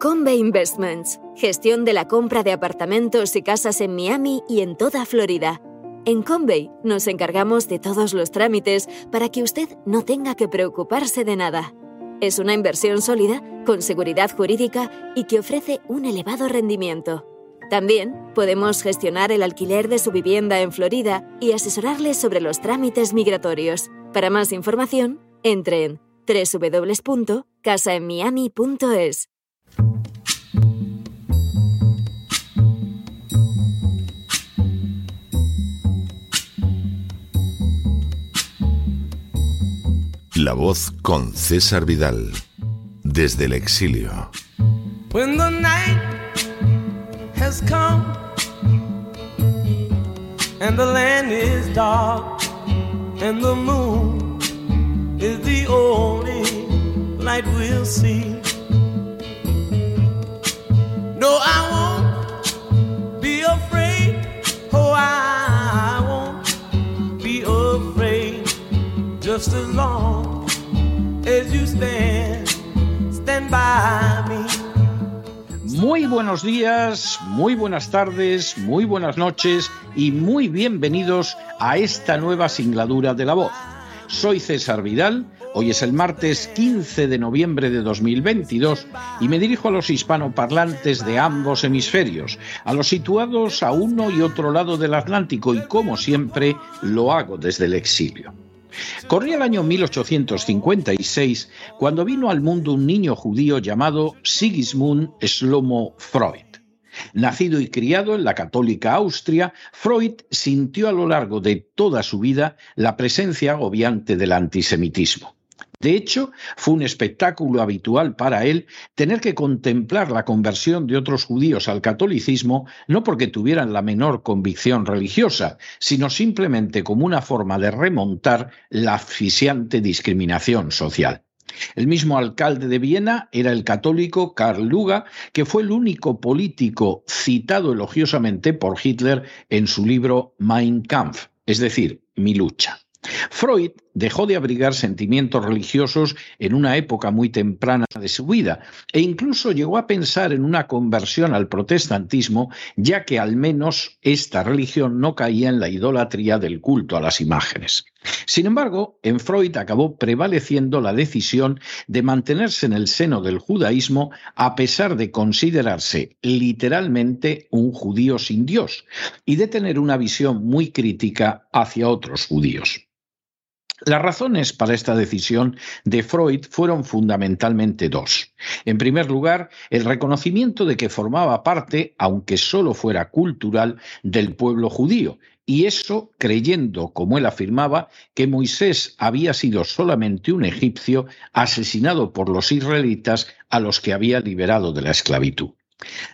Conve Investments, gestión de la compra de apartamentos y casas en Miami y en toda Florida. En Convey nos encargamos de todos los trámites para que usted no tenga que preocuparse de nada. Es una inversión sólida, con seguridad jurídica y que ofrece un elevado rendimiento. También podemos gestionar el alquiler de su vivienda en Florida y asesorarle sobre los trámites migratorios. Para más información, entre en www.casaenmiami.es. La voz con César Vidal, desde el exilio. When the night has come and the land is dark and the moon is the only light we'll see. No, I won't be afraid. Oh, I won't be afraid. Just as long Muy buenos días, muy buenas tardes, muy buenas noches y muy bienvenidos a esta nueva singladura de la voz. Soy César Vidal, hoy es el martes 15 de noviembre de 2022 y me dirijo a los hispanoparlantes de ambos hemisferios, a los situados a uno y otro lado del Atlántico y como siempre lo hago desde el exilio. Corría el año 1856 cuando vino al mundo un niño judío llamado Sigismund Shlomo Freud. Nacido y criado en la católica Austria, Freud sintió a lo largo de toda su vida la presencia agobiante del antisemitismo. De hecho, fue un espectáculo habitual para él tener que contemplar la conversión de otros judíos al catolicismo no porque tuvieran la menor convicción religiosa, sino simplemente como una forma de remontar la asfixiante discriminación social. El mismo alcalde de Viena era el católico Karl Luga, que fue el único político citado elogiosamente por Hitler en su libro Mein Kampf, es decir, Mi lucha. Freud dejó de abrigar sentimientos religiosos en una época muy temprana de su vida e incluso llegó a pensar en una conversión al protestantismo, ya que al menos esta religión no caía en la idolatría del culto a las imágenes. Sin embargo, en Freud acabó prevaleciendo la decisión de mantenerse en el seno del judaísmo a pesar de considerarse literalmente un judío sin Dios y de tener una visión muy crítica hacia otros judíos. Las razones para esta decisión de Freud fueron fundamentalmente dos. En primer lugar, el reconocimiento de que formaba parte, aunque solo fuera cultural, del pueblo judío, y eso creyendo, como él afirmaba, que Moisés había sido solamente un egipcio asesinado por los israelitas a los que había liberado de la esclavitud.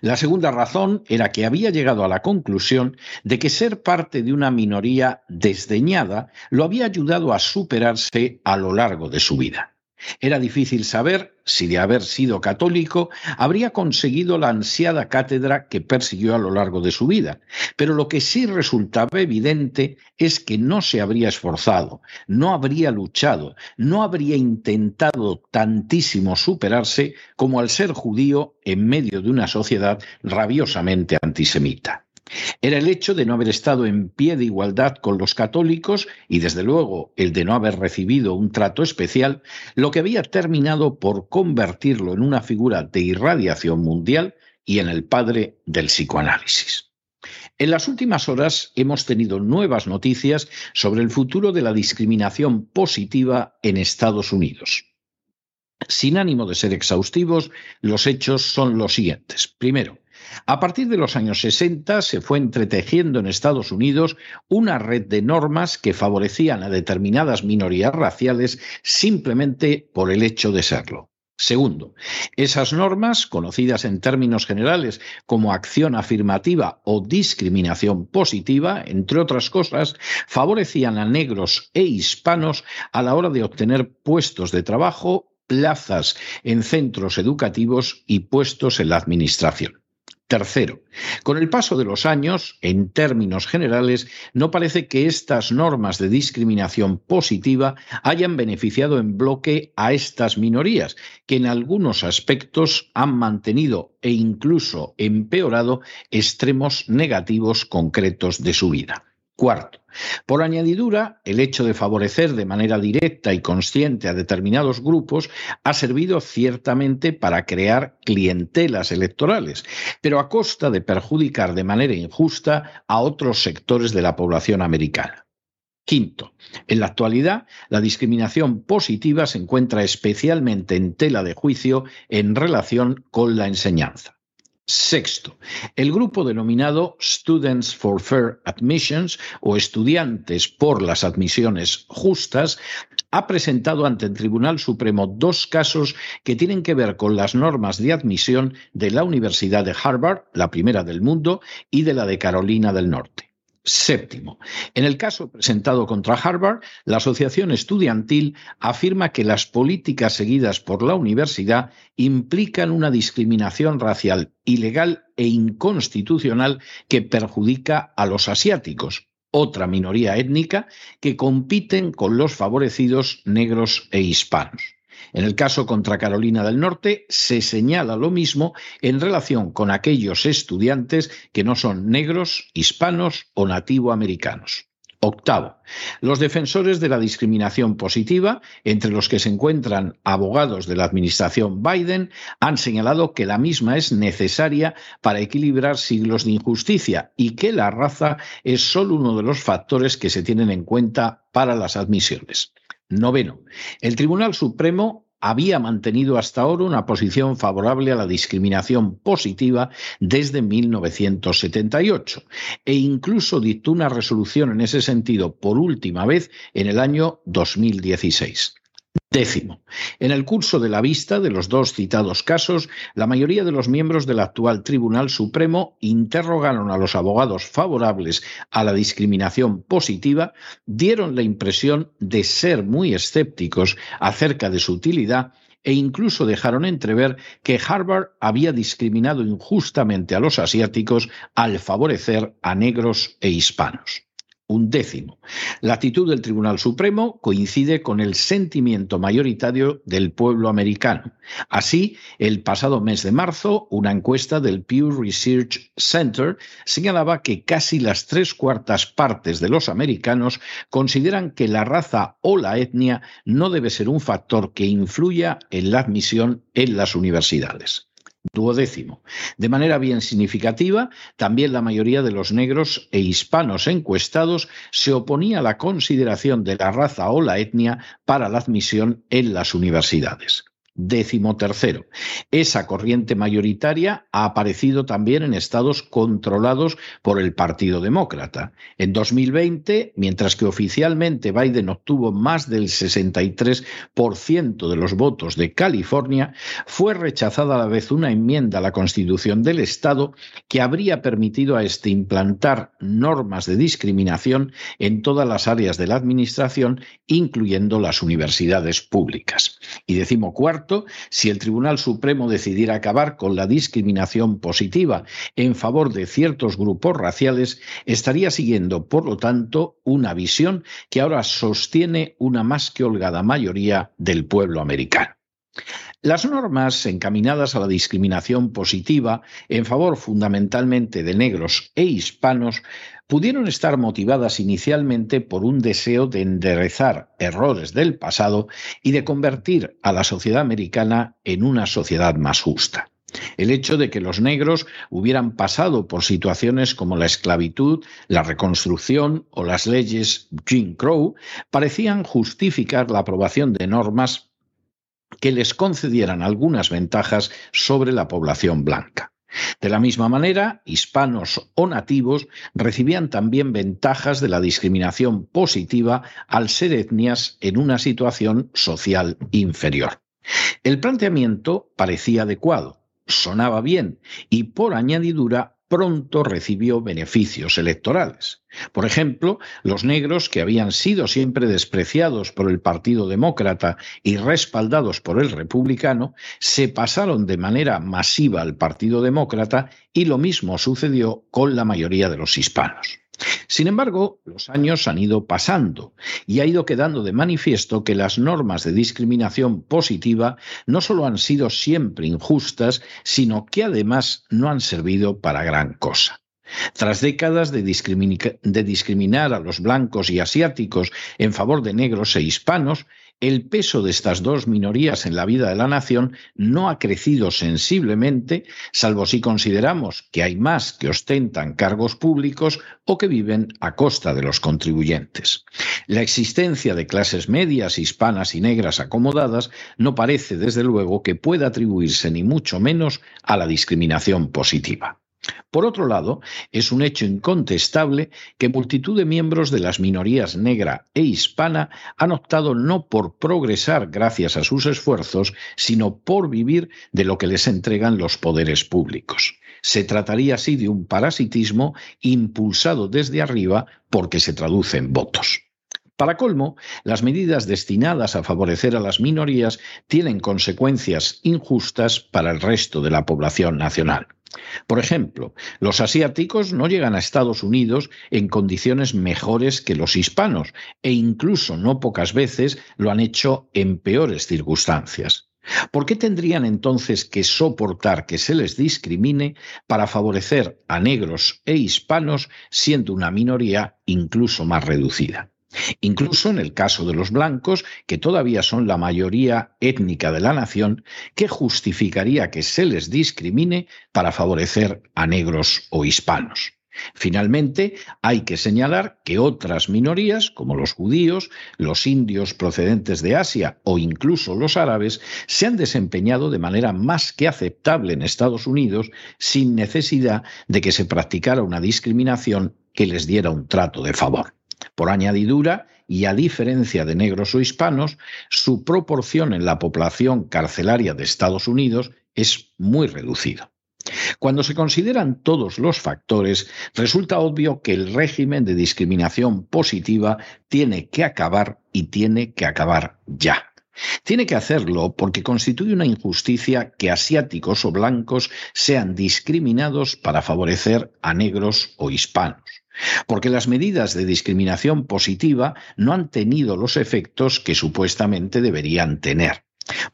La segunda razón era que había llegado a la conclusión de que ser parte de una minoría desdeñada lo había ayudado a superarse a lo largo de su vida. Era difícil saber si de haber sido católico habría conseguido la ansiada cátedra que persiguió a lo largo de su vida, pero lo que sí resultaba evidente es que no se habría esforzado, no habría luchado, no habría intentado tantísimo superarse como al ser judío en medio de una sociedad rabiosamente antisemita. Era el hecho de no haber estado en pie de igualdad con los católicos y, desde luego, el de no haber recibido un trato especial, lo que había terminado por convertirlo en una figura de irradiación mundial y en el padre del psicoanálisis. En las últimas horas hemos tenido nuevas noticias sobre el futuro de la discriminación positiva en Estados Unidos. Sin ánimo de ser exhaustivos, los hechos son los siguientes. Primero, a partir de los años 60 se fue entretejiendo en Estados Unidos una red de normas que favorecían a determinadas minorías raciales simplemente por el hecho de serlo. Segundo, esas normas, conocidas en términos generales como acción afirmativa o discriminación positiva, entre otras cosas, favorecían a negros e hispanos a la hora de obtener puestos de trabajo, plazas en centros educativos y puestos en la administración. Tercero, con el paso de los años, en términos generales, no parece que estas normas de discriminación positiva hayan beneficiado en bloque a estas minorías, que en algunos aspectos han mantenido e incluso empeorado extremos negativos concretos de su vida. Cuarto, por añadidura, el hecho de favorecer de manera directa y consciente a determinados grupos ha servido ciertamente para crear clientelas electorales, pero a costa de perjudicar de manera injusta a otros sectores de la población americana. Quinto, en la actualidad, la discriminación positiva se encuentra especialmente en tela de juicio en relación con la enseñanza. Sexto, el grupo denominado Students for Fair Admissions o Estudiantes por las Admisiones Justas ha presentado ante el Tribunal Supremo dos casos que tienen que ver con las normas de admisión de la Universidad de Harvard, la primera del mundo, y de la de Carolina del Norte. Séptimo, en el caso presentado contra Harvard, la Asociación Estudiantil afirma que las políticas seguidas por la universidad implican una discriminación racial ilegal e inconstitucional que perjudica a los asiáticos, otra minoría étnica, que compiten con los favorecidos negros e hispanos. En el caso contra Carolina del Norte se señala lo mismo en relación con aquellos estudiantes que no son negros, hispanos o nativoamericanos. Octavo, los defensores de la discriminación positiva, entre los que se encuentran abogados de la administración Biden, han señalado que la misma es necesaria para equilibrar siglos de injusticia y que la raza es solo uno de los factores que se tienen en cuenta para las admisiones. Noveno, el Tribunal Supremo había mantenido hasta ahora una posición favorable a la discriminación positiva desde 1978 e incluso dictó una resolución en ese sentido por última vez en el año 2016. Décimo. En el curso de la vista de los dos citados casos, la mayoría de los miembros del actual Tribunal Supremo interrogaron a los abogados favorables a la discriminación positiva, dieron la impresión de ser muy escépticos acerca de su utilidad e incluso dejaron entrever que Harvard había discriminado injustamente a los asiáticos al favorecer a negros e hispanos un décimo. La actitud del Tribunal Supremo coincide con el sentimiento mayoritario del pueblo americano. Así, el pasado mes de marzo, una encuesta del Pew Research Center señalaba que casi las tres cuartas partes de los americanos consideran que la raza o la etnia no debe ser un factor que influya en la admisión en las universidades. Duodécimo. De manera bien significativa, también la mayoría de los negros e hispanos encuestados se oponía a la consideración de la raza o la etnia para la admisión en las universidades. Décimo tercero. Esa corriente mayoritaria ha aparecido también en estados controlados por el Partido Demócrata. En 2020, mientras que oficialmente Biden obtuvo más del 63% de los votos de California, fue rechazada a la vez una enmienda a la Constitución del Estado que habría permitido a este implantar normas de discriminación en todas las áreas de la Administración, incluyendo las universidades públicas. Y decimo si el Tribunal Supremo decidiera acabar con la discriminación positiva en favor de ciertos grupos raciales, estaría siguiendo, por lo tanto, una visión que ahora sostiene una más que holgada mayoría del pueblo americano. Las normas encaminadas a la discriminación positiva en favor fundamentalmente de negros e hispanos pudieron estar motivadas inicialmente por un deseo de enderezar errores del pasado y de convertir a la sociedad americana en una sociedad más justa. El hecho de que los negros hubieran pasado por situaciones como la esclavitud, la reconstrucción o las leyes Jim Crow parecían justificar la aprobación de normas que les concedieran algunas ventajas sobre la población blanca. De la misma manera, hispanos o nativos recibían también ventajas de la discriminación positiva al ser etnias en una situación social inferior. El planteamiento parecía adecuado, sonaba bien y por añadidura pronto recibió beneficios electorales. Por ejemplo, los negros, que habían sido siempre despreciados por el Partido Demócrata y respaldados por el Republicano, se pasaron de manera masiva al Partido Demócrata y lo mismo sucedió con la mayoría de los hispanos. Sin embargo, los años han ido pasando y ha ido quedando de manifiesto que las normas de discriminación positiva no solo han sido siempre injustas, sino que además no han servido para gran cosa. Tras décadas de, discriminar a los blancos y asiáticos en favor de negros e hispanos, el peso de estas dos minorías en la vida de la nación no ha crecido sensiblemente, salvo si consideramos que hay más que ostentan cargos públicos o que viven a costa de los contribuyentes. La existencia de clases medias, hispanas y negras acomodadas no parece, desde luego, que pueda atribuirse ni mucho menos a la discriminación positiva. Por otro lado, es un hecho incontestable que multitud de miembros de las minorías negra e hispana han optado no por progresar gracias a sus esfuerzos, sino por vivir de lo que les entregan los poderes públicos. Se trataría así de un parasitismo impulsado desde arriba porque se traduce en votos. Para colmo, las medidas destinadas a favorecer a las minorías tienen consecuencias injustas para el resto de la población nacional. Por ejemplo, los asiáticos no llegan a Estados Unidos en condiciones mejores que los hispanos e incluso no pocas veces lo han hecho en peores circunstancias. ¿Por qué tendrían entonces que soportar que se les discrimine para favorecer a negros e hispanos siendo una minoría incluso más reducida? Incluso en el caso de los blancos, que todavía son la mayoría étnica de la nación, ¿qué justificaría que se les discrimine para favorecer a negros o hispanos. Finalmente, hay que señalar que otras minorías, como los judíos, los indios procedentes de Asia o incluso los árabes, se han desempeñado de manera más que aceptable en Estados Unidos sin necesidad de que se practicara una discriminación que les diera un trato de favor. Por añadidura, y a diferencia de negros o hispanos, su proporción en la población carcelaria de Estados Unidos es muy reducida. Cuando se consideran todos los factores, resulta obvio que el régimen de discriminación positiva tiene que acabar y tiene que acabar ya. Tiene que hacerlo porque constituye una injusticia que asiáticos o blancos sean discriminados para favorecer a negros o hispanos porque las medidas de discriminación positiva no han tenido los efectos que supuestamente deberían tener.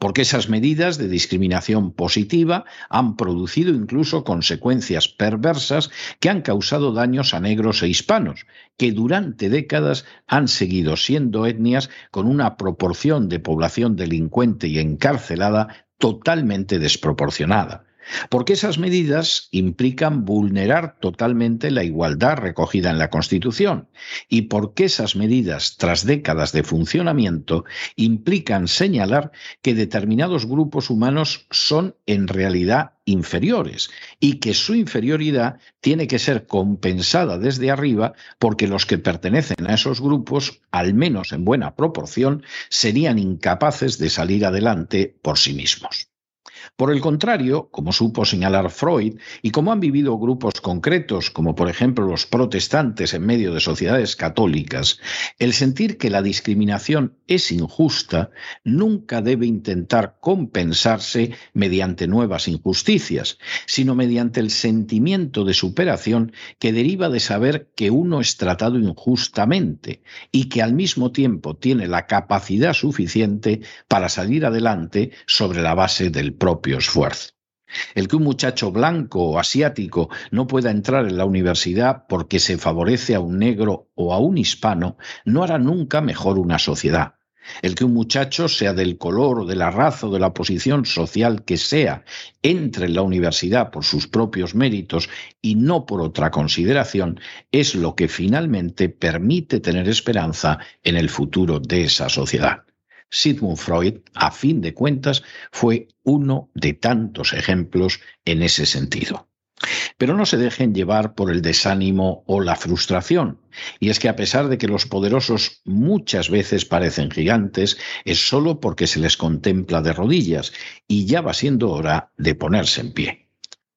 Porque esas medidas de discriminación positiva han producido incluso consecuencias perversas que han causado daños a negros e hispanos, que durante décadas han seguido siendo etnias con una proporción de población delincuente y encarcelada totalmente desproporcionada porque esas medidas implican vulnerar totalmente la igualdad recogida en la Constitución y porque esas medidas, tras décadas de funcionamiento, implican señalar que determinados grupos humanos son en realidad inferiores y que su inferioridad tiene que ser compensada desde arriba porque los que pertenecen a esos grupos, al menos en buena proporción, serían incapaces de salir adelante por sí mismos. Por el contrario, como supo señalar Freud, y como han vivido grupos concretos, como por ejemplo los protestantes en medio de sociedades católicas, el sentir que la discriminación es injusta nunca debe intentar compensarse mediante nuevas injusticias, sino mediante el sentimiento de superación que deriva de saber que uno es tratado injustamente y que al mismo tiempo tiene la capacidad suficiente para salir adelante sobre la base del propio propio esfuerzo. El que un muchacho blanco o asiático no pueda entrar en la universidad porque se favorece a un negro o a un hispano no hará nunca mejor una sociedad. El que un muchacho, sea del color o de la raza o de la posición social que sea, entre en la universidad por sus propios méritos y no por otra consideración, es lo que finalmente permite tener esperanza en el futuro de esa sociedad. Sigmund Freud, a fin de cuentas, fue uno de tantos ejemplos en ese sentido. Pero no se dejen llevar por el desánimo o la frustración. Y es que a pesar de que los poderosos muchas veces parecen gigantes, es solo porque se les contempla de rodillas y ya va siendo hora de ponerse en pie.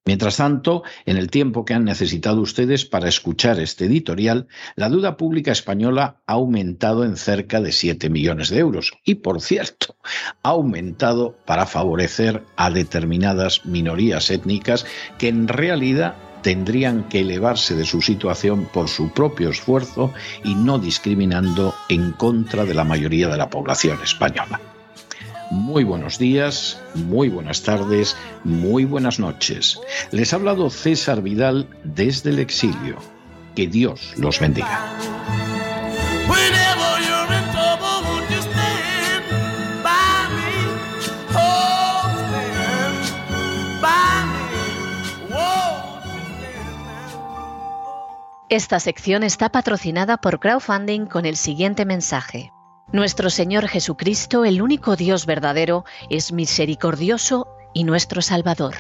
Mientras tanto, en el tiempo que han necesitado ustedes para escuchar este editorial, la deuda pública española ha aumentado en cerca de 7 millones de euros y, por cierto, ha aumentado para favorecer a determinadas minorías étnicas que en realidad tendrían que elevarse de su situación por su propio esfuerzo y no discriminando en contra de la mayoría de la población española. Muy buenos días, muy buenas tardes, muy buenas noches. Les ha hablado César Vidal desde el exilio. Que Dios los bendiga. Esta sección está patrocinada por crowdfunding con el siguiente mensaje. Nuestro Señor Jesucristo, el único Dios verdadero, es misericordioso y nuestro Salvador.